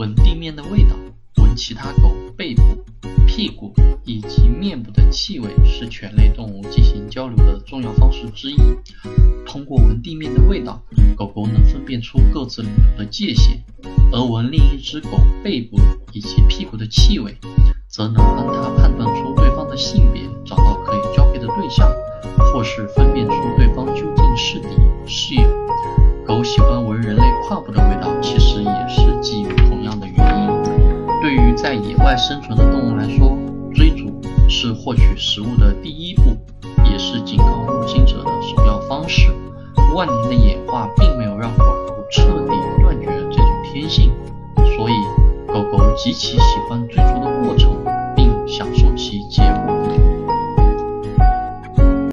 闻地面的味道，闻其他狗背部、屁股以及面部的气味，是犬类动物进行交流的重要方式之一。通过闻地面的味道，狗狗能分辨出各自领土的界限；而闻另一只狗背部以及屁股的气味，则能帮它判断出对方的性别，找到可以交配的对象，或是分辨出对方究竟是敌是友。狗喜欢在野外生存的动物来说追逐是获取食物的第一步也是警告入侵者的首要方式。万年的演化并没有让狗狗彻底断绝这种天性所以狗狗极其喜欢追逐的过程并享受其结果